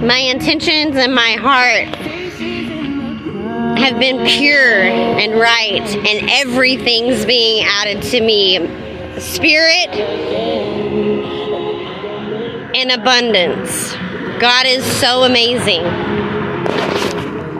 My intentions and my heart have been pure and right, and everything's being added to me. Spirit and abundance. God is so amazing.